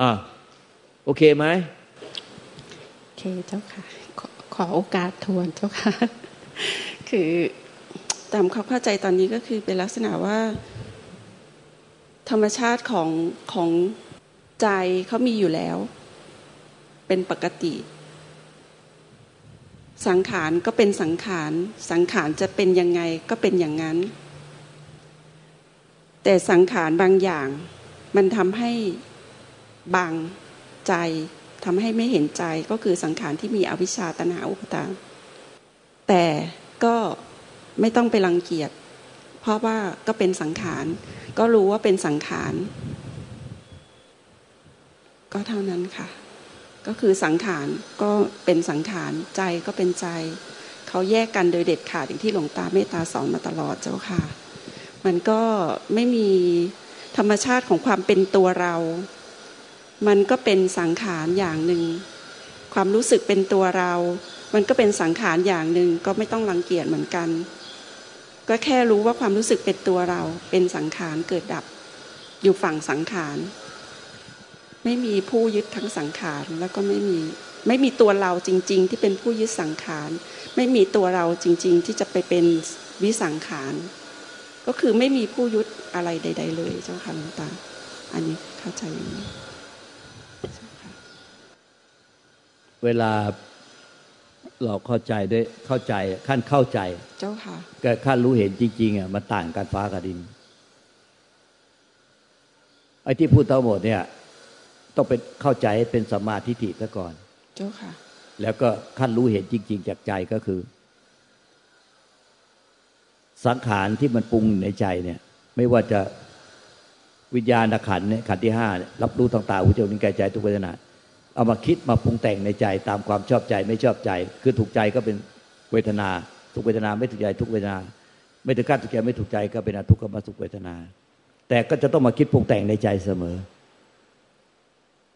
อ่าโอเคไหมโอเคเจ้าค่ะขอขอโอกาสทวนเจ้าค่ะ คือตามความเข้าใจตอนนี้ก็คือเป็นลักษณะว่า ธรรมชาติของของใจเขามีอยู่แล้ว เป็นปกติ สังขารก็เป็นสังขาร สังขารจะเป็นยังไงก็เป็นอย่างนั้น แต่สังขารบางอย่าง มันทำให้ บางใจทำให้ไม่เห็นใจก็คือสังขารที่มีอวิชชาตนาอุปทานแต่ก็ไม่ต้องไปรังเกียจเพราะว่าก็เป็นสังขาร ก็รู้ว่าเป็นสังขาร ก็เท่านั้นค่ะ ก็คือสังขารก็เป็นสังขารใจก็เป็นใจ เขาแยกกันโดยเด็ดขาดอย่างที่หลวงตาเมตตาสอนมาตลอดเจ้าค่ะ มันก็ไม่มีธรรมชาติของความเป็นตัวเรา มันก็เป็นสังขารอย่างหนึ่ง ความรู้สึกเป็นตัวเรา มันก็เป็นสังขารอย่างหนึ่งก็ไม่ต้องรังเกียจเหมือนกัน ก็แค่รู้ว่าความรู้สึกเป็นตัวเรา เป็นสังขารเกิดดับ อยู่ฝั่งสังขาร ไม่มีผู้ยึดทั้งสังขารแล้วก็ไม่มีไม่มีตัวเราจริง ๆ ที่เป็นผู้ยึดสังขาร ไม่มีตัวเราจริง ๆ ที่จะไปเป็นวิสังขาร ก็คือไม่มีผู้ยึดอะไรใด ๆ เลยเจ้าค่ะหลวงตา อันนี้เข้าใจอย่างนี้ เวลาเราเข้าใจด้วยเข้าใจขั้นเข้าใจ เจ้าค่ะก็ขั้นรู้เห็นจริง ๆอะมันต่างกันฟ้ากับดินไอ้ที่พูดทั้งหมดเนี่ย ต้องเป็นเข้าใจให้เป็นสมาธิิซะก่อน เจ้าค่ะ แล้วก็ขั้นรู้เห็นจริง ๆ จากใจก็คือ สังขารที่มันปรุงในใจเนี่ย ไม่ว่าจะวิญญาณขันเนี่ยขันที่ห้ารับรู้ต่างๆหูจมูกลิ้นกายใจทุกเวทนา เอามาคิดมาปรุงแต่งในใจตามความชอบใจไม่ชอบใจ คือถูกใจก็เป็นเวทนา ทุกเวทนาไม่ถูกใจทุกเวทนา ไม่ถึงขั้นถูกใจไม่ถูกใจก็เป็นอทุกขมสุขเวทนา แต่ก็จะต้องมาคิดปรุงแต่งในใจเสมอ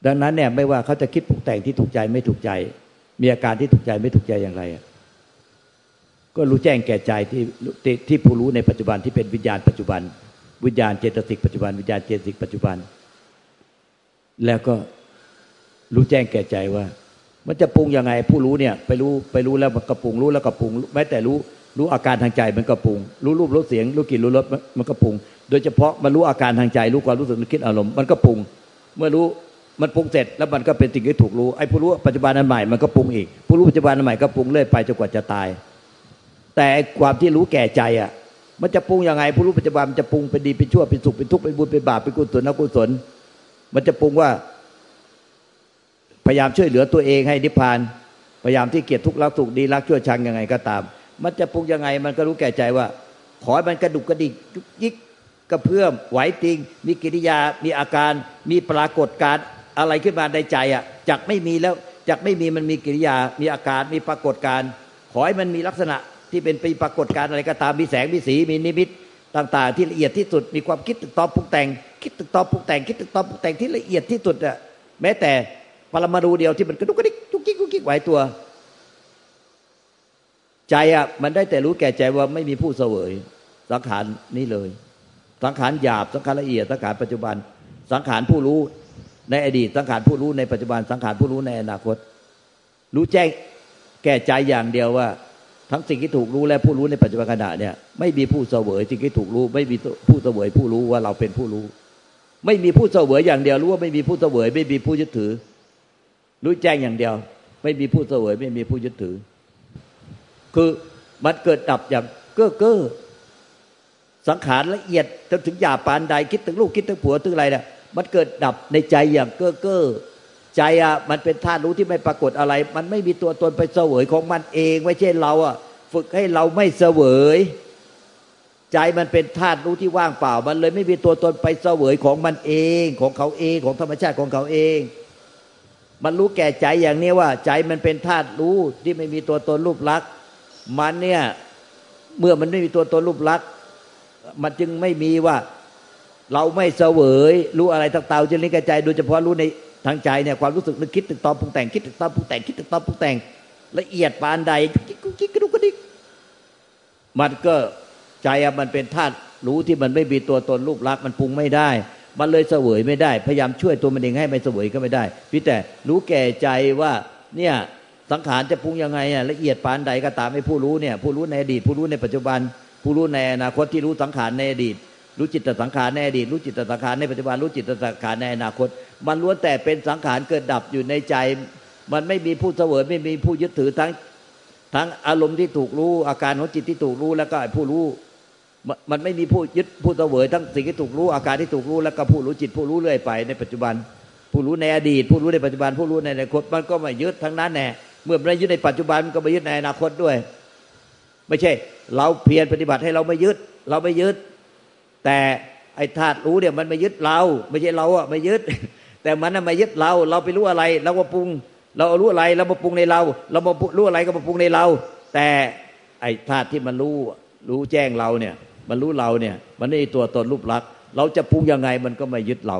ดังนั้นเนี่ยไม่ว่าเขาจะคิดปรุงแต่งที่ถูกใจไม่ถูกใจ มีอาการที่ถูกใจไม่ถูกใจอย่างไร ก็รู้แจ้งแก่ใจที่ที่ผู้รู้ในปัจจุบันที่เป็นวิญญาณปัจจุบัน วิญญาณเจตสิกปัจจุบันวิญญาณเจตสิกปัจจุบัน แล้วก็ รู้แจ้งแก่ใจว่า มันจะปรุงยังไงผู้รู้เนี่ย ไปรู้ไปรู้แล้วมันก็ปรุงรู้แล้วก็ปรุงแม้แต่รู้รู้อาการทางใจมันก็ปรุง รู้รูปรู้เสียง รู้กลิ่นรู้รสมันก็ปรุง โดยเฉพาะมันรู้อาการทางใจ รู้ความรู้สึกนึกคิดอารมณ์มันก็ปรุง เมื่อรู้มันปรุงเสร็จแล้วมันก็เป็นสิ่งที่ถูกรู้ไอ้ผู้รู้ปัจจุบันอันใหม่มันก็ปรุงอีกผู้รู้ปัจจุบันอันใหม่ก็ปรุงเรื่อยไปจนกว่าจะตาย แต่ความที่รู้แก่ใจอะ มันจะปรุงยังไงผู้รู้ปัจจุบันมันจะปรุงเป็นดีเป็นชั่วเป็นสุขเป็นทุกข์เป็นบุญเป็นบาปเป็นกุศลนกุศลมันจะปรุงว่า พยายามช่วยเหลือตัวเองให้นิพพาน พยายามที่เกียรติทุกข์รักสุขดีรักชั่วชังยังไงก็ตาม มันจะปรุงยังไงมันก็รู้แก่ใจว่า ขอให้มันกระดุกกระดิกยุกยิกกระเพื่อมไหวติง มีกิริยามีอาการ มีปรากฏการอะไรขึ้นมาในใจอะจากไม่มีแล้วจากไม่มีมันมีกิริยา มีอาการมีปรากฏการ ขอให้มันมีลักษณะที่เป็นปปรากฏการอะไรก็ตามมีแสงมีสีมีนิมิตต่าง ๆ ที่ละเอียดที่สุดมีความคิดตึกตอบปรุงแต่ง คิดตึกตอบปรุงแต่ง คิดตึกตอบปรุงแต่งที่ละเอียดที่สุดอะแม้แต่ ปรมาณูเดียวที่มันกระดุกกระดิกจุกจิกกุกกิ๊กไหวตัว ใจอะมันได้แต่รู้แก่ใจว่าไม่มีผู้เสวย สังขารนี้เลย สังขารหยาบสังขารละเอียดสังขารปัจจุบัน สังขารผู้รู้ในอดีต สังขารผู้รู้ในปัจจุบันสังขารผู้รู้ในอนาคต รู้แจ้งแก่ใจอย่างเดียวว่า ทั้งสิ่งที่ถูกรู้และผู้รู้ในปัจจุบันขณะเนี่ยไม่มีผู้เสวยสิ่งที่ถูกรู้ ไม่มีผู้เสวยผู้รู้ว่าเราเป็นผู้รู้ ไม่มีผู้เสวยอย่างเดียวรู้ว่าไม่มีผู้เสวยไม่มีผู้ยึดถือ รู้แจ้งอย่างเดียว ไม่มีผู้เสวยไม่มีผู้ยึดถือ คือมันเกิดดับอย่างเก้อเก้อสังขารละเอียดจนถึงหยาปานใดคิดถึงลูกคิดถึงผัวถึงอะไรเนี่ยมันเกิดดับในใจอย่างเก้อเก้อใจอะมันเป็นธาตุรู้ที่ไม่ปรากฏอะไร มันไม่มีตัวตนไปเสวยของมันเองไม่ใช่เราอะ ฝึกให้เราไม่เสวย ใจมันเป็นธาตุรู้ที่ว่างเปล่า มันเลยไม่มีตัวตนไปเสวยของมันเอง ของเขาเองของธรรมชาติของเขาเอง มันรู้แก่ใจอย่างนี้ว่า ใจมันเป็นธาตุรู้ที่ไม่มีตัวตนรูปลักษณ์มันเนี่ยเมื่อมันไม่มีตัวตนรูปลักษณ์มันจึงไม่มีว่า เราไม่เสวย รู้อะไรต่างๆจนนี้แก่ใจโดยเฉพาะรู้ในทางใจเนี่ยความรู้สึกนึกคิดตึกตอปรุงแต่งคิดตึกตอปรุงแต่งคิดตึกตอปรุงแต่ง ละเอียดปานใดกุ๊กกิ๊กกระดุกกระดิกมันก็ใจมันเป็นธาตุรู้ที่มันไม่มีตัวตนรูปลักษณ์มันปรุงไม่ได้ มันเลยเสวยไม่ได้ พยายามช่วยตัวมันเองให้ไม่เสวยก็ไม่ได้พี่แต่รู้แก่ใจว่าเนี่ยสังขารจะปรุงยังไงอะละเอียดปานใดก็ตามให้ผู้รู้เนี่ยผู้รู้ในอดีตผู้รู้ในปัจจุบัน ผู้รู้ในอนาคตที่รู้สังขารในอดีต รู้จิตสังขารในอดีตรู้จิตสังขารในปัจจุบันรู้จิตสังขารในอนาคต มันล้วนแต่เป็นสังขารเกิดดับอยู่ในใจ มันไม่มีผู้เสวยไม่มีผู้ยึดถือทั้งทั้งอารมณ์ที่ถูกรู้อาการของจิตที่ถูกรู้แล้วก็ผู้รู้ มันไม่มีผู้ยึดผู้เสวยทั้งสิ่งที่ถูกรู้อาการที่ถูกรู้แล้วก็ผู้รู้จิตผู้รู้เรื่อยไป ในปัจจุบัน ผู้รู้ในอดีต ผู้รู้ในปัจจุบัน ผู้รู้ในอนาคตมันก็ไม่ยึดทั้งนั้นแน่เมื่อไม่ยึดในปัจจุบันมันก็ไม่ยึดในอนาคตด้วย ไม่ใช่ เราเพียรปฏิบัติให้เราไม่ยึด เราไม่ยึด แต่ไอ้ธาตุรู้เนี่ยมันไม่ยึดเรา ไม่ใช่เราอะไม่ยึด แต่มันน่ะไม่ยึดเรา เราไปรู้อะไรเราก็ปรุง เรารู้อะไรเรามาปรุงในเรา เรามารู้อะไรก็มาปรุงในเรา แต่ไอ้ธาตุที่มันรู้รู้แจ้งเราเนี่ย มันรู้เราเนี่ย มันไม่ตัวตนรูปลักษณ์เราจะปรุงยังไงมันก็ไม่ยึดเรา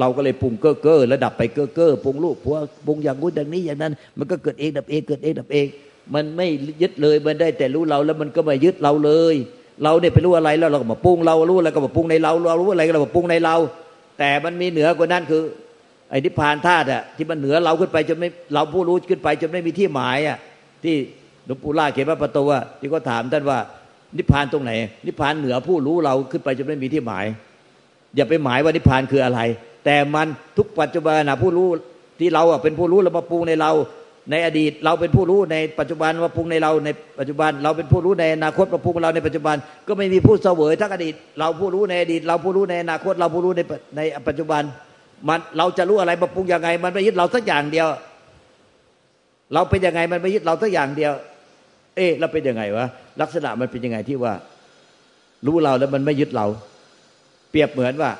เราก็เลยปรุงเก้อเก้อระดับไปเก้อเก้อปรุงรูปพวปรุงอย่างนู้นอย่างนี้อย่างนั้น มันก็เกิดเองดับเองเกิดเองดับเอง มันไม่ยึดเลยมันได้แต่รู้เราแล้วมันก็ไม่ยึดเราเลย เราเนี่ยไปรู้อะไรแล้วเราก็มาปรุงเรารู้อะไรก็มาปรุงในเราเรารู้อะไรก็มาปรุงในเรา แต่มันมีเหนือกว่านั้นคือไอ้นิพพานธาตุอะที่มันเหนือเราขึ้นไปจนไม่เราผู้รู้ขึ้นไปจนไม่มีที่หมายอะที่หลวงปู่ล่าเขียนพระประตูอะที่ก็ถามท่านว่า นิพพานตรงไหน นิพพานเหนือผู้รู้เราขึ้นไปจนไม่มีที่หมาย อย่าไปหมายว่านิพพานคืออะไร แต่มันทุกปัจจุบันนะผู้รู้ที่เราอะเป็นผู้รู้เรามาปรุงในเรา ในอดีตเราเป็นผู้รู้ในปัจจุบันมาปรุงในเราในปัจจุบัน เราเป็นผู้รู้ในอนาคตมาปรุงเราในปัจจุบัน ก็ไม่มีผู้เสวยทั้งอดีต เราผู้รู้ในอดีต เราผู้รู้ในอนาคต เราผู้รู้ในในปัจจุบัน มันเราจะรู้อะไรมาปรุงยังไง มันไม่ยึดเราสักอย่างเดียว เราเป็นยังไงมันไม่ยึดเราสักอย่างเดียว เอ๊ะเราเป็นยังไงวะลักษณะมันเป็นยังไงที่ว่า รู้เราแล้วมันไม่ยึดเรา เปรียบเหมือนว่า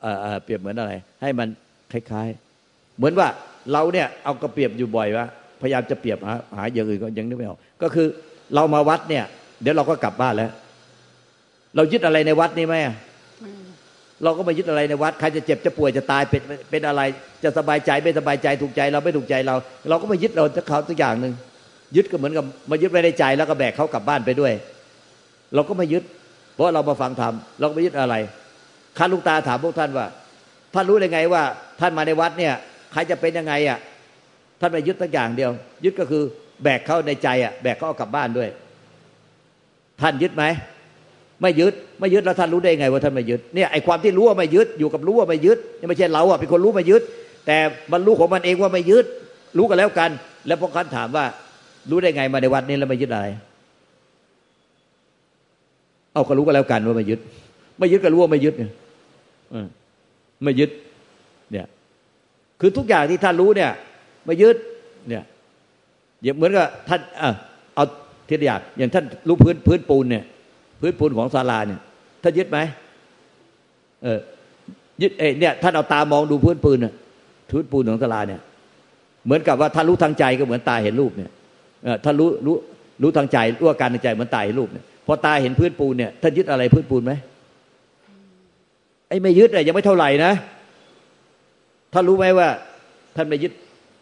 เออเปรียบเหมือนอะไร ให้มันคล้าย ๆ เหมือนว่าเราเนี่ยเอากระเปรียบอยู่บ่อยวะพยายามจะเปรียบหาหาอย่างอื่นก็ยังนึกไม่ออกก็คือเรามาวัดเนี่ย เดี๋ยวเราก็กลับบ้านแล้ว เรายึดอะไรในวัดนี่ไหม เราก็ไม่ยึดอะไรในวัดใครจะเจ็บจะป่วยจะตายเป็นเป็นอะไร จะสบายใจไม่สบายใจถูกใจเราไม่ถูกใจเรา เราก็ไม่ยึดเราจะเขาสักอย่างหนึ่งยึดก็เหมือนกับมายึดไว้ในใจแล้วก็แบกเขากลับบ้านไปด้วย เราก็ไม่ยึด เพราะเรามาฟังธรรมเราก็ไม่ยึดอะไรข้าลุงตาถามพวกท่านว่าท่านรู้ได้ไงว่า ท่านมาในวัดเนี่ยใครจะเป็นยังไงอะท่านไม่ยึดสักอย่างเดียว ยึดก็คือแบกเขาในใจอะแบกเขาเอากลับบ้านด้วย ท่านยึดไหม ไม่ยึดไม่ยึดแล้วท่านรู้ได้ไงว่าท่านไม่ยึดเนี่ยไอความที่รู้ว่าไม่ยึดอยู่กับรู้ว่าไม่ยึดนี่ไม่ใช่เราอะเป็นคนรู้ไม่ยึด แต่บรรลุของมันเองว่าไม่ยึด รู้กันแล้วกัน แล้วพวกท่านถามว่า รู้ได้ไงมาในวัดนี้แล้วไม่ยึดอะไร เอาก็รู้กันแล้วกันว่าไม่ยึด ไม่ยึดก็รู้ว่าไม่ยึดเนี่ยไม่ยึด เนี่ย คือทุกอย่างที่ท่านรู้เนี่ย ไม่ยึด เนี่ยอย่างเหมือนกับท่านเอาทีละอย่างอย่างท่านรู้พื้นพื้นปูนเนี่ย พื้นปูนของศาลาเนี่ยท่านยึดไหมเออยึดเอเนี่ยท่านเอาตามองดูพื้นปูนน่ะพื้นปูนของศาลาเนี่ย เหมือนกับว่าท่านรู้ทางใจก็เหมือนตาเห็นรูปเนี่ยท่านรู้รู้รู้ทางใจรู้อาการในใจเหมือนตาเห็นรูปเนี่ยพอตาเห็นพื้นปูนเนี่ยท่านยึดอะไรพื้นปูนไหมไอ้ไม่ยึดอะยังไม่เท่าไหร่นะท่านรู้ไหมว่า ท่านไม่ยึด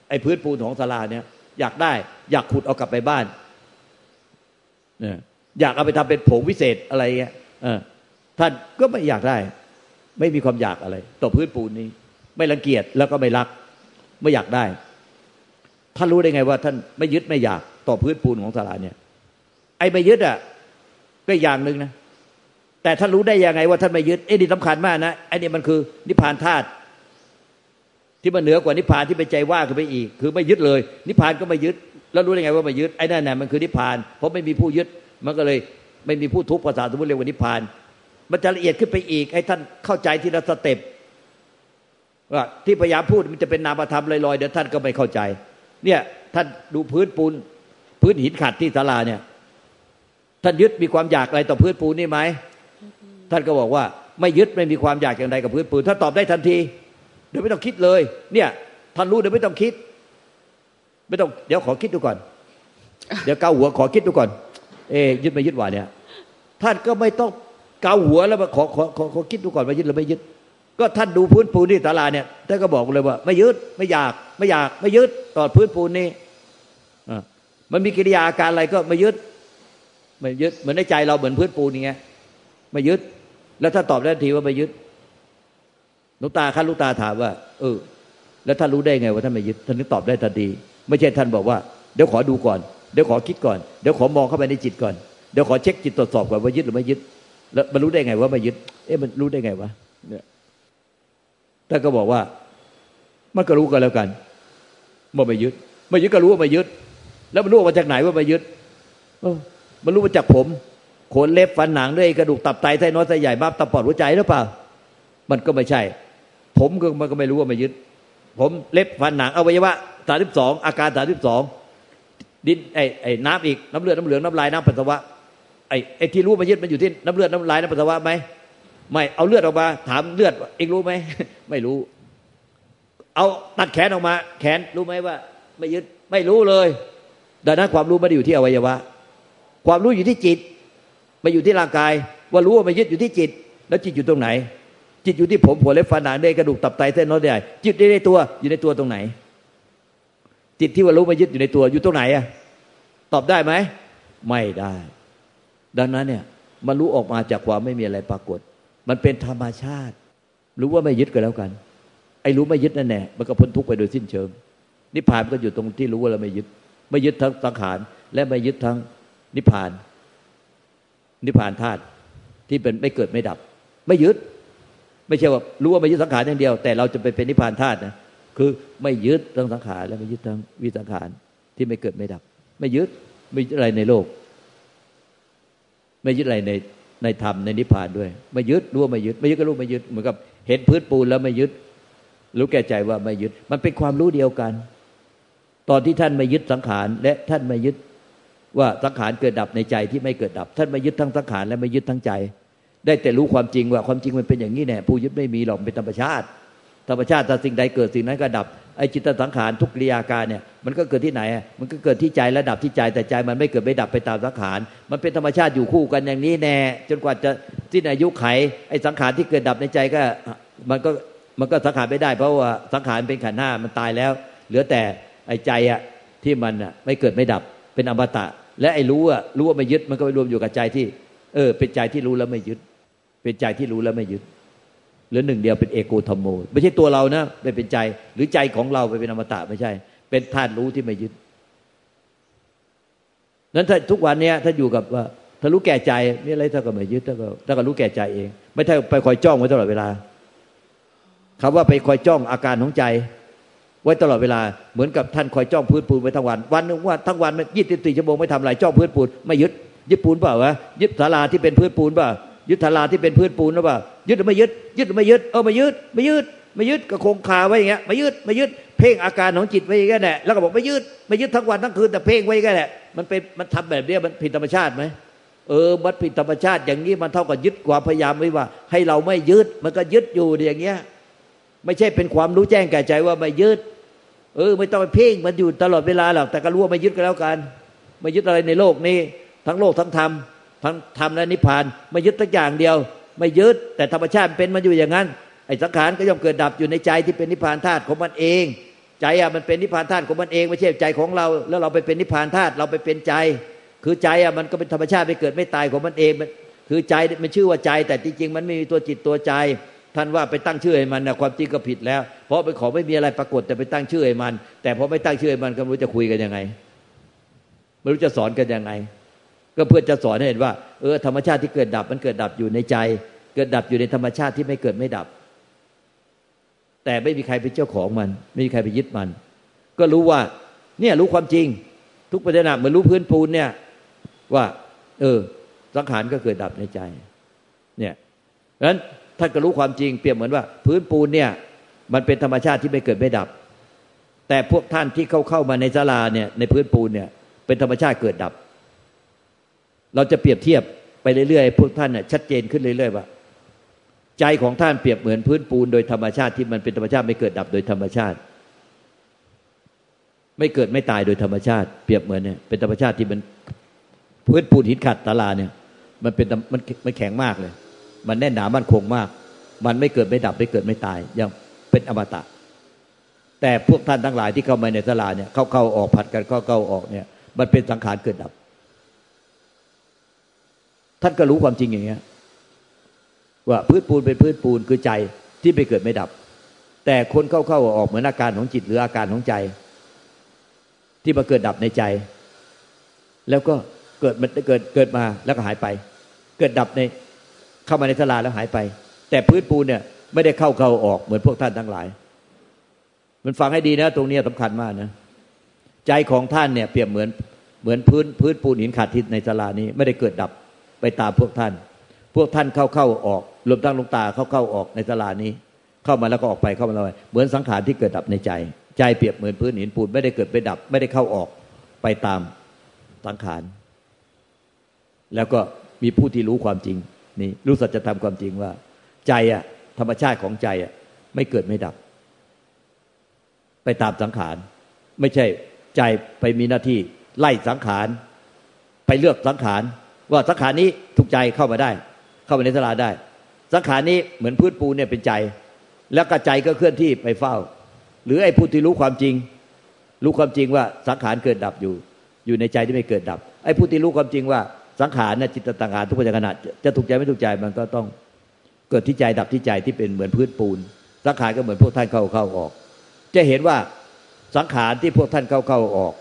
ไอ้พื้นปูนของศาลาเนี่ย อยากได้ อยากขุดเอากลับไปบ้านเนี่ย อยากเอาไปทำเป็นผงวิเศษอะไรเงี้ยท่านก็ไม่อยากได้ ไม่มีความอยากอะไร ต่อพื้นปูนนี้ ไม่รังเกียจแล้วก็ไม่รัก ไม่อยากได้ ท่านรู้ได้ไงว่า ท่านไม่ยึดไม่อยากต่อพื้นปูนของศาลาเนี่ย ไอ้ไม่ยึดอะก็อย่างหนึ่งนะแต่ท่านรู้ได้ยังไงว่าท่านไม่ยึดไอ้นี่สำคัญมากนะไอ้นี่มันคือนิพพานธาตุที่มันเหนือกว่านิพพานที่เป็นใจว่างขึ้นไปอีก คือไม่ยึดเลย นิพพานก็ไม่ยึด แล้วรู้ได้ไงว่าไม่ยึดไอ้นั่นน่ะมันคือนิพพานเพราะไม่มีผู้ยึด มันก็เลยไม่มีผู้ทุกภาษาสมมติเรียกว่านิพพาน มันจะละเอียดขึ้นไปอีก ให้ท่านเข้าใจทีละสเต็ปว่าที่พยายามพูดมันจะเป็นนามธรรมลอยๆเดี๋ยวท่านก็ไม่เข้าใจ เนี่ยท่านดูพื้นปูน พื้นหินขัดที่ศาลาเนี่ย ท่านยึดมีความอยากอะไรต่อพื้นปูนนี่ไหมท่านก็บอกว่าไม่ยึดไม่มีความอยากอย่างใดกับพื้นปูนถ้าตอบได้ทันทีเดี๋ยวไม่ต้องคิดเลย เนี่ยท่านรู้เดี๋ยวไม่ต้องคิด ไม่ต้องเดี๋ยวขอคิดดูก่อน เดี๋ยวเกาหัวขอคิดดูก่อน เอ๊ยึดไม่ยึดว่าเนี่ย ท่านก็ไม่ต้องเกาหัวแล้วมาขอขอขอขอคิดดูก่อนว่ายึดหรือไม่ยึด ก็ท่านดูพื้นปูนที่ตลาเนี่ยท่านก็บอกเลยว่า ไม่ยึดไม่อยากไม่อยากไม่ยึดต่อพื้นปูนนี้อ่มันมีกิริยาอาการอะไรก็ไม่ยึดไม่ยึดเหมือนในใจเราเหมือนพื้นปูนอย่างเงี้ยไม่ยึด แล้วถ้าตอบได้ทีว่าไม่ยึดลูกตาคันลูกตาถามว่า เออ แล้วท่านรู้ได้ไงว่าท่านไม่ยึดท่านนึกตอบได้ทันทีไม่ใช่ท่านบอกว่า เดี๋ยวขอดูก่อน เดี๋ยวขอคิดก่อน เดี๋ยวขอมองเข้าไปในจิตก่อน เดี๋ยวขอเช็คจิตตรวจสอบก่อนว่ายึดหรือไม่ยึด แล้วมันรู้ได้ไงว่าไม่ยึด เอ๊ะมันรู้ได้ไงวะ เนี่ยท่านก็บอกว่า มันก็รู้กันแล้วกันว่าไม่ยึด ไม่ยึดก็รู้ว่าไม่ยึด แล้วมันรู้มาจากไหนว่าไม่ยึดมันรู้มาจากผม ขนเล็บฟันหนังด้วยกระดูกตับไตไส้น้อยไส้ใหญ่บ้าตับปอดหัวใจหรือเปล่า มันก็ไม่ใช่ ผมก็มันก็ไม่รู้ว่าไม่ยึด ผมเล็บฟันหนังอวัยวะสามสิบสองอาการสามสิบสอง ดินไอ้ไอ้น้ำอีกน้ำเลือดน้ำเหลืองน้ำลายน้ำปัสสาวะไอ้ไอ้ที่รู้มายึดมันอยู่ที่น้ำเลือดน้ำลายน้ำปัสสาวะไหมไม่เอาเลือดออกมา ถามเลือดเองรู้ไหมไม่รู้ เอาตัดแขนออกมา แขนรู้ไหมว่า ไม่ยึดไม่รู้เลย ดังนั้นความรู้ไม่ได้อยู่ที่อวัยวะ ความรู้อยู่ที่จิตไม่อยู่ที่ร่างกาย ว่ารู้ว่าไม่ยึดอยู่ที่จิต แล้วจิตอยู่ตรงไหน จิตอยู่ที่ผมหัวเล็บฟันหนังได้กระดูกตับไตเส้นน้อยใหญ่จิตในตัวอยู่ในตัวตรงไหน จิตที่ว่ารู้ไม่ยึดอยู่ในตัวอยู่ตรงไหนอะตอบได้ไหม ไม่ได้ ดังนั้นเนี่ยมันรู้ออกมาจากความไม่มีอะไรปรากฏ มันเป็นธรรมชาติ รู้ว่าไม่ยึดกันแล้วกัน ไอ้รู้ไม่ยึดนั่นแน่มันก็พ้นทุกข์ไปโดยสิ้นเชิงนิพพานก็อยู่ตรงที่รู้ว่าเราไม่ยึด ไม่ยึดทั้งสังขารและไม่ยึดทั้งนิพพาน นิพพานธาตุที่เป็นไม่เกิดไม่ดับ ไม่ยึด ไม่ใช่ว่ารู้ว่าไม่ยึดสังขารอย่างเดียว แต่เราจะไปเป็นนิพพานธาตุนะ คือไม่ยึดทั้งสังขารและไม่ยึดทั้งวิสังขารที่ไม่เกิดไม่ดับ ไม่ยึดไม่ยึดอะไรในโลก ไม่ยึดอะไรในในธรรมในนิพพานด้วย ไม่ยึดรู้ว่าไม่ยึด ไม่ยึดก็รู้ไม่ยึดเหมือนกับเห็นพื้นปูนแล้วไม่ยึด รู้แก่ใจว่าไม่ยึด มันเป็นความรู้เดียวกัน ตอนที่ท่านไม่ยึดสังขารและท่านไม่ยึดว่าสังขารเกิดดับในใจที่ไม่เกิดดับ ท่านไม่ยึดทั้งสังขารและไม่ยึดทั้งใจ ได้แต่รู้ความจริงว่าความจริงมันเป็นอย่างนี้แน่ผู้ยึดไม่มีหรอกเป็นธรรมชาติ ธรรมชาติถ้าสิ่งใดเกิดสิ่งนั้นก็ดับไอ้จิตสังขารทุกกิริยาการเนี่ยมันก็เกิดที่ไหน มันก็เกิดที่ใจและดับที่ใจแต่ใจมันไม่เกิดไม่ดับไปตามสังขาร มันเป็นธรรมชาติอยู่คู่กันอย่างนี้แน่ จนกว่าจะสิ้นอายุไขไอ้สังขารที่เกิดดับในใจก็มันก็มันก็สังขารไม่ได้ เพราะว่าสังขารเป็นขันห้ามันตายแล้ว เหลือแต่ไอ้ใจอะที่มันอะไม่เกิดไม่ดับเป็นอมตะ และไอ้รู้อะรู้ว่าไม่ยึดมันก็ไปรวมอยู่กับใจที่ เออ เป็นใจที่รู้แล้วไม่ยึด เป็นใจที่รู้แล้วไม่ยึด หรือหนึ่งเดียวเป็นเอโกธรรมโม ไม่ใช่ตัวเรานะไปเป็นใจ หรือใจของเราไปเป็นอมตะไม่ใช่ เป็นธาตุรู้ที่ไม่ยึดนั้นถ้าทุกวันเนี้ยถ้าอยู่กับว่าถ้ารู้แก่ใจนี่อะไรถ้าก็ไม่ยึดถ้าก็ถ้าก็รู้แก่ใจเอง ไม่ใช่ไปคอยจ้องไว้ตลอดเวลาคำว่าไปคอยจ้องอาการของใจ ไว้ตลอดเวลาเหมือนกับท่านคอยจ้องพื้นปูนไว้ทั้งวัน วันหนึ่งว่าทั้งวันยี่สิบสี่ชั่วโมงไม่ทำอะไรจ้องพื้นปูนไม่ยึดยึดปูนเปล่าวะยึดศาลาที่เป็นพื้นปูนเปล่า ยึดศาลาที่เป็นพื้นปูนหรือเปล่ายึดหรือไม่ยึด ยึดหรือไม่ยึดเออไม่ยึดไม่ยึดไม่ยึดก็คงคาไว้อย่างเงี้ยไม่ยึดไม่ยึดเพ่งอาการของจิตไว้อย่างเงี้ยแหละแล้วก็บอกไม่ยึดไม่ยึดทั้งวันทั้งคืนแต่เพ่งไว้อย่างเงี้ยแหละมันเป็นมันทำแบบนี้มันผิดธรรมชาติไหมเออมันผิดธรรมชาติอย่างนี้มันเท่ากับยึดความพยายามไว้ว่า ให้เราไม่ยึดมันก็ยึดอยู่อย่างเงี้ยไม่ใช่เป็นความรู้แจ้งแก่ใจว่าไม่ยึดเออ ไม่ต้องไปเพ่งมันอยู่ตลอดเวลาหรอกแต่ก็รู้ว่าไม่ยึดก็แล้วกัน ไม่ยึดอะไรในโลกนี้ ทั้งโลกทั้งธรรม ทั้งธรรมและนิพพานไม่ยึดตักอย่างเดียว ไม่ยึดแต่ธรรมชาติเป็นมันอยู่อย่างนั้นไอ้สังขารก็ย่อมเกิดดับอยู่ในใจที่เป็นนิพพานธาตุของมันเอง ใจอะมันเป็นนิพพานธาตุของมันเองไม่ใช่ใจของเรา แล้วเราไปเป็นนิพพานธาตุเราไปเป็นใจ คือใจอะมันก็เป็นธรรมชาติไม่เกิดไม่ตายของมันเองมันคือใจมันชื่อว่าใจ แต่จริงๆมันไม่มีตัวจิตตัวใจ ท่านว่าไปตั้งชื่อให้มันนะความจริงก็ผิดแล้ว เพราะไปขอไม่มีอะไรปรากฏแต่ไปตั้งชื่อให้มัน แต่พอไม่ตั้งชื่อให้มันก็ไม่รู้จะคุยกันยังไงไม่รู้จะสอนกันยังไง ก็เพื่อจะสอนให้เห็นว่า เออธรรมชาติที่เกิดดับมันเกิดดับอยู่ในใจ เกิดดับอยู่ในธรรมชาติที่ไม่เกิดไม่ดับ แต่ไม่มีใครเป็นเจ้าของมัน ไม่มีใครไปยึดมัน ก็รู้ว่า เนี่ยรู้ความจริง ทุกประเด็นเหมือนรู้พื้นปูนเนี่ย ว่า เออ สังขารก็เกิดดับในใจ เนี่ยเพราะฉะนั้นท่านก็รู้ความจริงเปรียบเหมือนว่า พื้นปูนเนี่ย มันเป็นธรรมชาติที่ไม่เกิดไม่ดับ แต่พวกท่านที่เข้าเข้ามาในศาลาเนี่ยในพื้นปูนเนี่ย เป็นธรรมชาติเกิดดับ เราจะเปรียบเทียบไปเรื่อยๆพวกท่านเนี่ยชัดเจนขึ้นเรื่อยๆว่าใจของท่านเปรียบเหมือนพื้นปูนโดยธรรมชาติที่มันเป็นธรรมชาติไม่เกิดดับโดยธรรมชาติ ไม่เกิดไม่ตายโดยธรรมชาติ เปรียบเหมือนเนี่ยเป็นธรรมชาติที่มันพื้นปูนหินขัดตาลาเนี่ย มันเป็นมันมันแข็งมากเลย มันแน่นหนามันคงมาก มันไม่เกิดไม่ดับไม่เกิดไม่ตายยังเป็นอมตะ แต่พวกท่านทั้งหลายที่เข้ามาในสลาเนี่ยเข้าเข้าออกผัดกันเข้าเข้าออกเนี่ย มันเป็นสังขารเกิดดับ ท่านก็รู้ความจริงอย่างเงี้ยว่าพื้นปูนเป็นพื้นปูนคือใจที่ไปเกิดไม่ดับ แต่คนเข้าเข้าออกเหมือนอาการของจิตหรืออาการของใจ ที่มาเกิดดับในใจ แล้วก็เกิดมันเกิดเกิดมาแล้วก็หายไป เกิดดับในเข้ามาในสลาแล้วหายไป แต่พื้นปูนเนี่ยไม่ได้เข้าเข้าออกเหมือนพวกท่านทั้งหลาย มันฟังให้ดีนะ ตรงนี้สำคัญมากนะใจของท่านเนี่ยเปรียบเหมือนเหมือนพื้นพื้นปูนหินขาดทิศในสลานี้ไม่ได้เกิดดับ ไปตามพวกท่าน พวกท่านเข้าเข้าออกรวมทั้งลงตาเข้าเข้าออกในสลานี้ เข้ามาแล้วก็ออกไปเข้ามาแล้วเหมือนสังขารที่เกิดดับในใจ ใจเปรียบเหมือนพื้นหินปูนไม่ได้เกิดไปดับ ไม่ได้เข้าออกไปตามสังขารแล้วก็มีผู้ที่รู้ความจริงนี่รู้สัจธรรมความจริงว่า ใจอะธรรมชาติของใจอะไม่เกิดไม่ดับ ไปตามสังขาร ไม่ใช่ใจไปมีหน้าที่ไล่สังขาร ไปเลือกสังขาร ว่าสังขารนี้ถูกใจเข้ามาได้ เข้ามาในสลาได้ สังขารนี้เหมือนพื้นปูนเนี่ยเป็นใจ แล้วกระใจก็เคลื่อนที่ไปเฝ้า หรือไอ้ผู้ที่รู้ความจริง รู้ความจริงว่าสังขารเกิดดับอยู่ อยู่ในใจที่ไม่เกิดดับ ไอ้ผู้ที่รู้ความจริงว่าสังขารเนะจิตต่างหารทุกปัจจุบันจะถูกใจไม่ถูกใจมันก็ต้องเกิดที่ใจดับที่ใจที่เป็นเหมือนพื้นปูน สังขารก็เหมือนพวกท่านเข้าเข้าออก จะเห็นว่าสังขารที่พวกท่านเข้าเข้าออก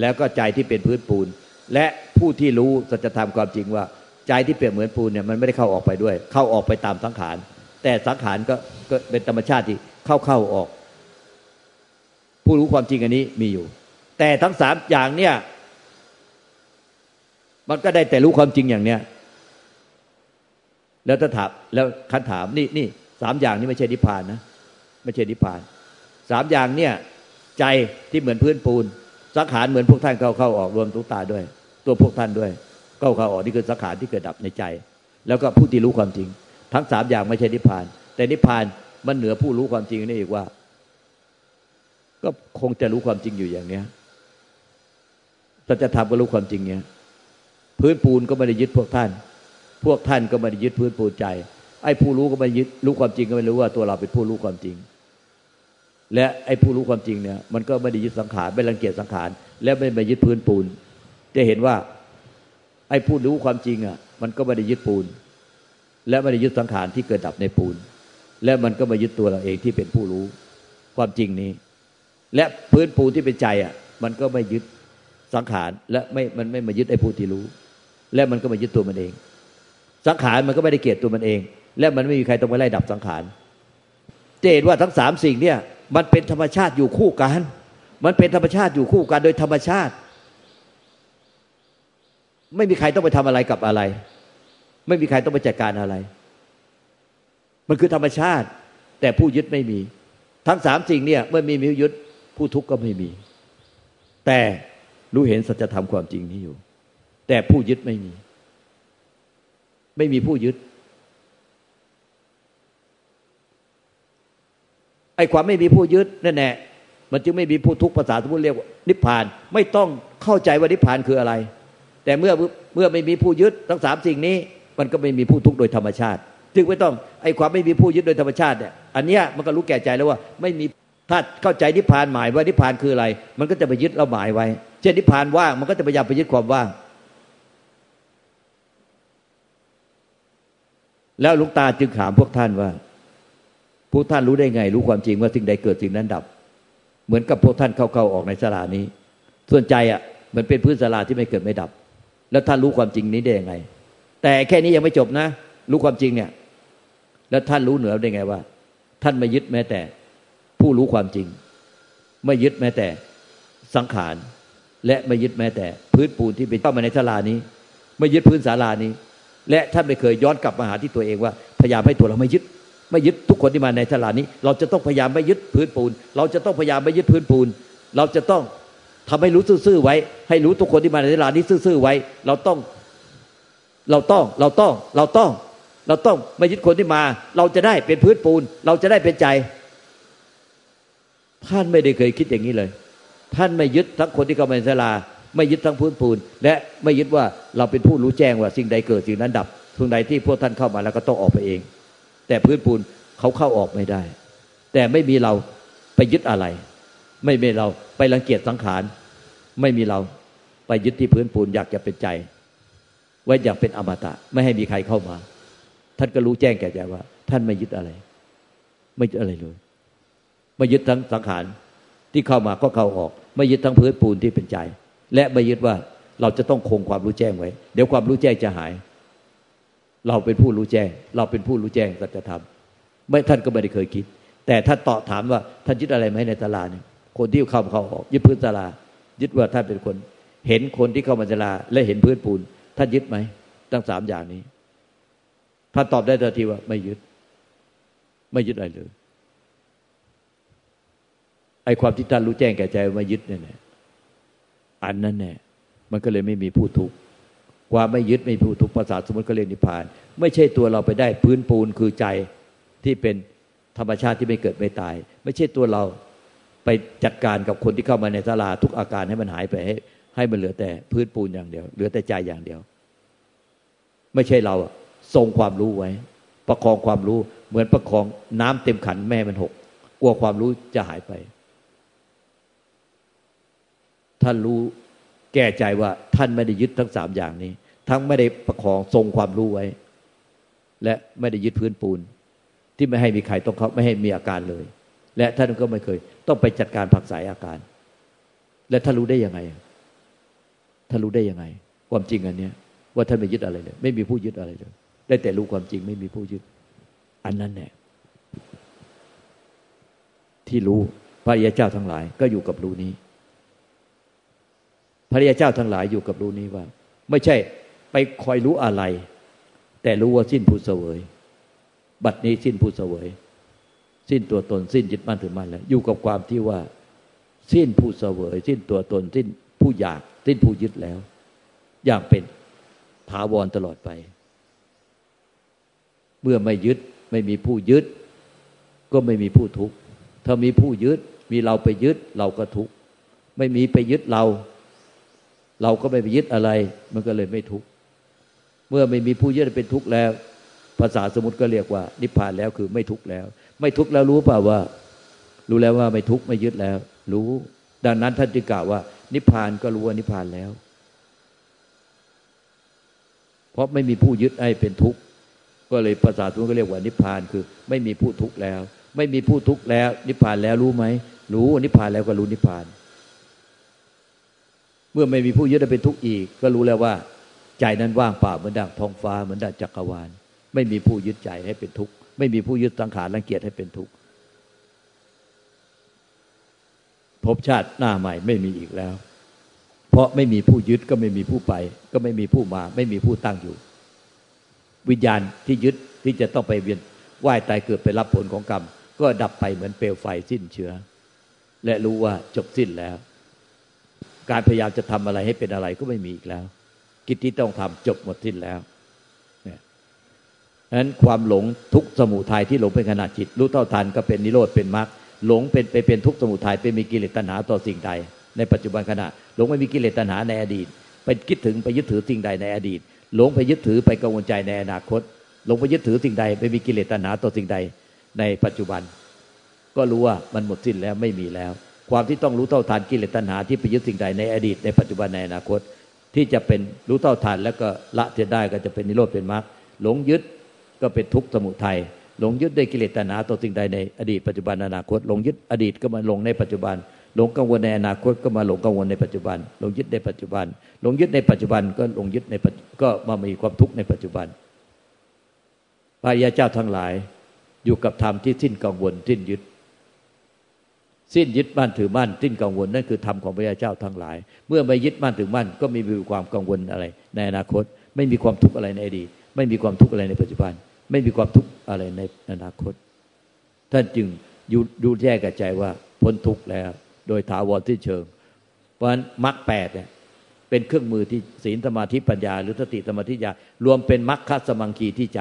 แล้วก็ใจที่เป็นพื้นปูน และผู้ที่รู้สัจธรรมความจริงว่า ใจที่เปรียบเหมือนปูนเนี่ยมันไม่ได้เข้าออกไปด้วย เข้าออกไปตามสังขาร แต่สังขารก็ก็เป็นธรรมชาติที่เข้าเข้าออก ผู้รู้ความจริงอันนี้มีอยู่ แต่ทั้งสามอย่างเนี่ย มันก็ได้แต่รู้ความจริงอย่างเนี้ยแล้วถ้าถามแล้วคันถามนี่นี่สามอย่างนี้ไม่ใช่นิพพานนะไม่ใช่นิพพานสามอย่างเนี่ย ใจที่เหมือนพื้นปูนสังขารเหมือนพวกท่านเข้าเข้าออกรวมทุกตาด้วย ตัวพวกท่านด้วยเข้าขาออกนี่คือสังขารที่เกิดดับในใจ แล้วก็ผู้ที่รู้ความจริง ทั้งสามอย่างไม่ใช่นิพพาน แต่นิพพานมันเหนือผู้รู้ความจริงนี่อีกว่า ก็คงจะรู้ความจริงอยู่อย่างเนี้ยสัจธรรมก็รู้ความจริงเนี้ยพื้นปูนก็ไม่ได้ยึดพวกท่าน พวกท่านก็ไม่ได้ยึดพื้นปูนใจ ไอ้ผู้รู้ก็ไม่ยึดรู้ความจริงก็ไม่รู้ว่าตัวเราเป็นผู้รู้ความจริง และไอ้ผู้รู้ความจริงเนี่ย มันก็ไม่ได้ยึดสังขารไม่รังเกียจสังขารและไม่ไปยึดพื้นปูน จะเห็นว่า ไอ้ผู้รู้ความจริงอะ มันก็ไม่ได้ยึดปูน และไม่ได้ยึดสังขารที่เกิดดับในปูน และมันก็มายึดตัวเราเองที่เป็นผู้รู้ความจริงนี้ และพื้นปูนที่เป็นใจอะ มันก็ไม่ยึดสังขารและไม่ มันไม่มายึดไอ้ผู้ที่รู้ และมันก็มายึดตัวมันเอง สังขารมันก็ไม่ได้เกลียดตัวมันเอง และมันไม่มีใครต้องไปไล่ดับสังขารจะเห็นว่าทั้งสามสิ่งเนี่ย มันเป็นธรรมชาติอยู่คู่กัน มันเป็นธรรมชาติอยู่คู่กันโดยธรรมชาติ ไม่มีใครต้องไปทำอะไรกับอะไร ไม่มีใครต้องไปจัดการอะไร มันคือธรรมชาติ แต่ผู้ยึดไม่มี ทั้งสามสิ่งเนี่ยเมื่อมีมิยึดผู้ทุกข์ก็ไม่มี แต่รู้เห็นสัจธรรมความจริงนี้อยู่ แต่ผู้ยึดไม่มี ไม่มีผู้ยึดไอ้ความไม่มีผู้ยึดนั่นแหละมันจึงไม่มีผู้ทุกข์ภาษาสมมติเรียกว่านิพพาน ไม่ต้องเข้าใจว่านิพพานคืออะไร แต่เมื่อเมื่อไม่มีผู้ยึดทั้งสามสิ่งนี้ มันก็ไม่มีผู้ทุกข์โดยธรรมชาติจึงไม่ต้องไอ้ความไม่มีผู้ยึดโดยธรรมชาติเนี่ยอันเนี้ยมันก็รู้แก่ใจแล้วว่าไม่มีถ้าเข้าใจนิพพานหมายว่านิพพานคืออะไร มันก็จะไปยึดเราหมายไว้ เช่นนิพพานว่างมันก็จะพยายามไปยึดความว่าง แล้วลุงตาจึงถามพวกท่านว่า พวกท่านรู้ได้ไง รู้ความจริงว่าสิ่งใดเกิดสิ่งนั้นดับ เหมือนกับพวกท่านเข้าๆออกในสลานี้ ส่วนใจอะมันเป็นพื้นสลาที่ไม่เกิดไม่ดับ แล้วท่านรู้ความจริงนี้ได้ยังไง แต่แค่นี้ยังไม่จบนะ รู้ความจริงเนี่ย แล้วท่านรู้เหนือได้ไงว่า ท่านไม่ยึดแม้แต่ ผู้รู้ความจริง ไม่ยึดแม้แต่สังขาร และไม่ยึดแม้แต่ พื้นปูนที่เป็นเข้ามาในสลานี้ ไม่ยึดพื้นศาลานี้ และท่านไม่เคยย้อนกลับมาหาที่ตัวเองว่า พยายามให้ตัวเราไม่ยึดไม่ยึดทุกคนที่มาในตลาดนี้ เราจะต้องพยายามไม่ยึดพื้นปูน เราจะต้องพยายามไม่ยึดพื้นปูน เราจะต้อง ทำให้รู้ซื่อๆไว้ ให้รู้ทุกคนที่มาในตลาดนี้ซื่อๆไว้ เราต้อง เราต้อง เราต้อง เราต้อง เราต้องไม่ยึดคนที่มา เราจะได้เป็นพื้นปูน เราจะได้เป็นใจ ท่านไม่ได้เคยคิดอย่างนี้เลย ท่านไม่ยึดทั้งคนที่เข้ามาในตลา ไม่ยึดทั้งพื้นปูน และไม่ยึดว่าเราเป็นผู้รู้แจ้งว่าสิ่งใดเกิดสิ่งนั้นดับสิ่งใดที่พวกท่านเข้ามาแล้วก็ต้องออกไปเอง แต่พื้นปูนเขาเข้าออกไม่ได้ แต่ไม่มีเราไปยึดอะไร ไม่มีเราไปรังเกียจสังขาร ไม่มีเราไปยึดที่พื้นปูนอยากจะเป็นใจ ไว้อยากเป็นอมตะ ไม่ให้มีใครเข้ามา ท่านก็รู้แจ้งแก่ใจว่า ท่านไม่ยึดอะไร ไม่ยึดอะไรเลยไม่ยึดทั้งสังขารที่เข้ามาก็เข้าออก ไม่ยึดทั้งพื้นปูนที่เป็นใจ และไม่ยึดว่าเราจะต้องคงความรู้แจ้งไว้ เดี๋ยวความรู้แจ้งจะหาย เราเป็นผู้รู้แจ้ง เราเป็นผู้รู้แจ้งสัจธรรมไม่ท่านก็ไม่ได้เคยคิด แต่ถ้านตอบถามว่าท่านยึดอะไรไหมในตลาดเนี่ย คนที่เข้าเข้าออกยึดพื้นตลา ยึดว่าท่านเป็นคน เห็นคนที่เข้ามาตลา และเห็นพื้นปูนท่านยึดไหมตั้งสามอย่างนี้ท่านตอบได้ทันทีว่าไม่ยึด ไม่ยึดอะไรเลยไอ้ความที่ท่านรู้แจ้งแก่ใจไม่ยึดเนี่ยอันนั้นแน่มันก็เลยไม่มีผู้ทุกข์ความไม่ยึดไม่ผู้ทุกข์ภาษาสมมติก็เรียกนิพพาน ไม่ใช่ตัวเราไปได้พื้นปูนคือใจที่เป็นธรรมชาติที่ไม่เกิดไม่ตาย ไม่ใช่ตัวเรา ไปจัดการกับคนที่เข้ามาในศาลาทุกอาการให้มันหายไปให้ให้มันเหลือแต่พื้นปูนอย่างเดียว เหลือแต่ใจอย่างเดียว ไม่ใช่เราทรงความรู้ไว้ ประคองความรู้เหมือนประคองน้ำเต็มขันแม่มันหกกลัวความรู้จะหายไป ท่านรู้แก่ใจว่าท่านไม่ได้ยึดทั้งสามอย่างนี้ ทั้งไม่ได้ประคองทรงความรู้ไว้ และไม่ได้ยึดพื้นปูน ที่ไม่ให้มีใครต้องเขาไม่ให้มีอาการเลย และท่านก็ไม่เคย ต้องไปจัดการผักสายอาการ และท่านรู้ได้ยังไงท่านรู้ได้ยังไง ความจริงอันเนี้ย ว่าท่านไม่ยึดอะไรเลย ไม่มีผู้ยึดอะไรเลย ได้แต่รู้ความจริงไม่มีผู้ยึด อันนั้นแหละที่รู้พระยาเจ้าทั้งหลาย ก็อยู่กับรู้นี้ พระยาเจ้าทั้งหลายอยู่กับรู้นี้ว่า ไม่ใช่ไปคอยรู้อะไร แต่รู้ว่าสิ้นผู้เสวย บัดนี้สิ้นผู้เสวย สิ้นตัวตนสิ้นจิตมั่นถือมั่นแล้วอยู่กับความที่ว่า สิ้นผู้เสวย สิ้นตัวตน สิ้นผู้อยาก สิ้นผู้ยึดแล้ว อย่างเป็นถาวรตลอดไป เมื่อไม่ยึดไม่มีผู้ยึด ก็ไม่มีผู้ทุกข์ถ้ามีผู้ยึด มีเราไปยึดเราก็ทุกข์ไม่มีไปยึดเรา เราก็ไม่ไปยึดอะไร มันก็เลยไม่ทุกข์เมื่อไม่มีผู้ยึดเป็นทุกข์แล้ว ภาษาสมุติก็เรียกว่า นิพพานแล้วคือไม่ทุกข์แล้ว ไม่ทุกข์แล้วรู้เปล่าว่า รู้แล้วว่าไม่ทุกข์ไม่ยึดแล้ว รู้ ดังนั้นท่านจึงกล่าวว่า นิพพานก็รู้ว่านิพพานแล้ว เพราะไม่มีผู้ยึดให้เป็นทุกข์ก็เลยภาษาสมุติก็เรียกว่านิพพานคือ ไม่มีผู้ทุกข์แล้ว ไม่มีผู้ทุกข์แล้ว นิพพานแล้วรู้ไหมรู้นิพพานแล้วก็รู้นิพพาน เมื่อไม่มีผู้ยึดเป็นทุกข์อีก ก็รู้แล้วว่า ใจนั้นว่างเปล่าเหมือนดังท้องฟ้าเหมือนดังจักรวาล ไม่มีผู้ยึดใจให้เป็นทุกข์ ไม่มีผู้ยึดสังขารรังเกียจให้เป็นทุกข์ภพชาติหน้าใหม่ไม่มีอีกแล้ว เพราะไม่มีผู้ยึดก็ไม่มีผู้ไป ก็ไม่มีผู้มา ไม่มีผู้ตั้งอยู่ วิญญาณที่ยึดที่จะต้องไปเวียนว่ายตายเกิดไปรับผลของกรรม ก็ดับไปเหมือนเปลวไฟสิ้นเชื้อ และรู้ว่าจบสิ้นแล้ว การพยายามจะทำอะไรให้เป็นอะไรก็ไม่มีอีกแล้ว กิจที่ต้องทำจบหมดสิ้นแล้ว นั้นความหลงทุกสมุทัยที่หลงเป็นขณะจิต รู้เท่าทันก็เป็นนิโรธเป็นมรรคหลงเป็นไปเป็นทุกสมุทัยเป็นมีกิเลสตัณหาต่อสิ่งใด ในปัจจุบันขณะ หลงไม่มีกิเลสตัณหาในอดีต ไปคิดถึงไปยึดถือสิ่งใดในอดีต หลงไปยึดถือไปกังวลใจในอนาคต หลงไปยึดถือสิ่งใดไปมีกิเลสตัณหาต่อสิ่งใดในปัจจุบัน ก็รู้ว่ามันหมดสิ้นแล้วไม่มีแล้ว ความที่ต้องรู้เท่าทานกิเลสตัณหาที่ไปยึดสิ่งใดในอดีต ในปัจจุบันในอนาคต ที่จะเป็นรู้เท่าทานแล้วก็ละเสียได้ก็จะเป็นนิโรธเป็นมรรคหลงยึด ก็เป็นทุกข์สมุทัยหลงยึดด้วยกิเลสตัณหาต่อสิ่งใดในอดีตปัจจุบันอนาคตหลงยึดอดีตก็มาหลงในปัจจุบันหลงกังวลในอนาคตก็มาหลงกังวลในปัจจุบันหลงยึดในปัจจุบันหลงยึดในปัจจุบันก็หลงยึดในก็มามีความทุกข์ในปัจจุบันพระยาเจ้าทั้งหลายอยู่กับธรรมที่สิ้นกังวลสิ้นยึด สิ้นยึดมั่นถือมั่นสิ้นกังวลนั่นคือธรรมของพระยาเจ้าทั้งหลาย เมื่อไม่ยึดมั่นถือมั่นก็ไมีความกังวลอะไร ในอนาคต ไม่มีความทุกข์อะไรในอดีตไม่มีความทุกข์อะไรในปัจจุบัน ไม่มีความทุกข์อะไรในอนาคต ท่านจึงยูแยกกับใจว่าพ้นทุกข์แล้ว โดยถาวรที่เชิง เพราะฉะนั้นมรรคแปดเนี่ยเป็นเครื่องมือที่ศีลสมาธิปัญญา หรือสติสมาธิญารวมเป็นมรรคสมังคีที่ใจ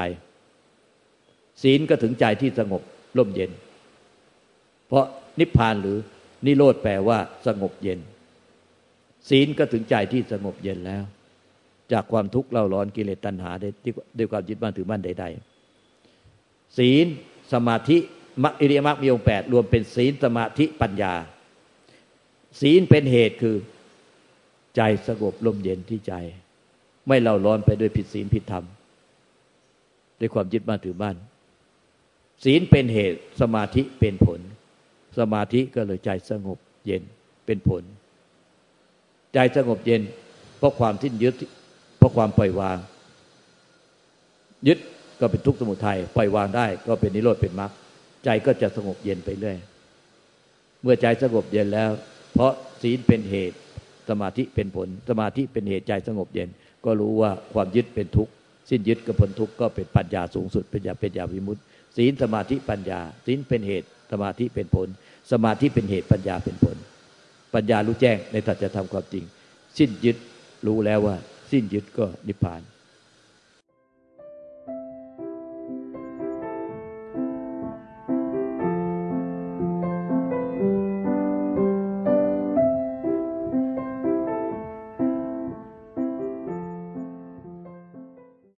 ศีลก็ถึงใจที่สงบร่มเย็น เพราะนิพพานหรือนิโรธแปลว่าสงบเย็น ศีลก็ถึงใจที่สงบเย็นแล้ว จากความทุกข์เล่าร้อนกิเลสตัณหาได้ด้วยความยึดมั่นถือมั่นใด ๆ ศีลสมาธิมัคอิริยมรรคมีองค์แปดรวมเป็นศีลสมาธิปัญญา ศีลเป็นเหตุคือใจสงบลมเย็นที่ใจ ไม่เล่าร้อนไปด้วยผิดศีลผิดธรรม ด้วยความยึดมั่นถือมั่นศีลเป็นเหตุสมาธิเป็นผล สมาธิก็เลยใจสงบเย็นเป็นผล ใจสงบเย็น เพราะความทิ้นยึดเพราะความปล่อยวาง ยึด ก็เป็นทุกข์สมุทัยปล่อยวางได้ก็เป็นนิโรธเป็นมรรคใจก็จะสงบเย็นไปเรื่อยเมื่อใจสงบเย็นแล้ว เพราะศีลเป็นเหตุ สมาธิเป็นผล สมาธิเป็นเหตุใจสงบเย็น ก็รู้ว่าความยึดเป็นทุกข์สิ้นยึดกับพ้นทุกข์ก็เป็นปัญญาสูงสุดปัญญาเป็นญาวิมุตติศีลสมาธิปัญญาศีลเป็นเหตุ สมาธิเป็นผล สมาธิเป็นเหตุปัญญาเป็นผล ปัญญารู้แจ้งในตัจธรรมความจริง สิ้นยึดรู้แล้วว่า สิ้นยึดก็นิพพาน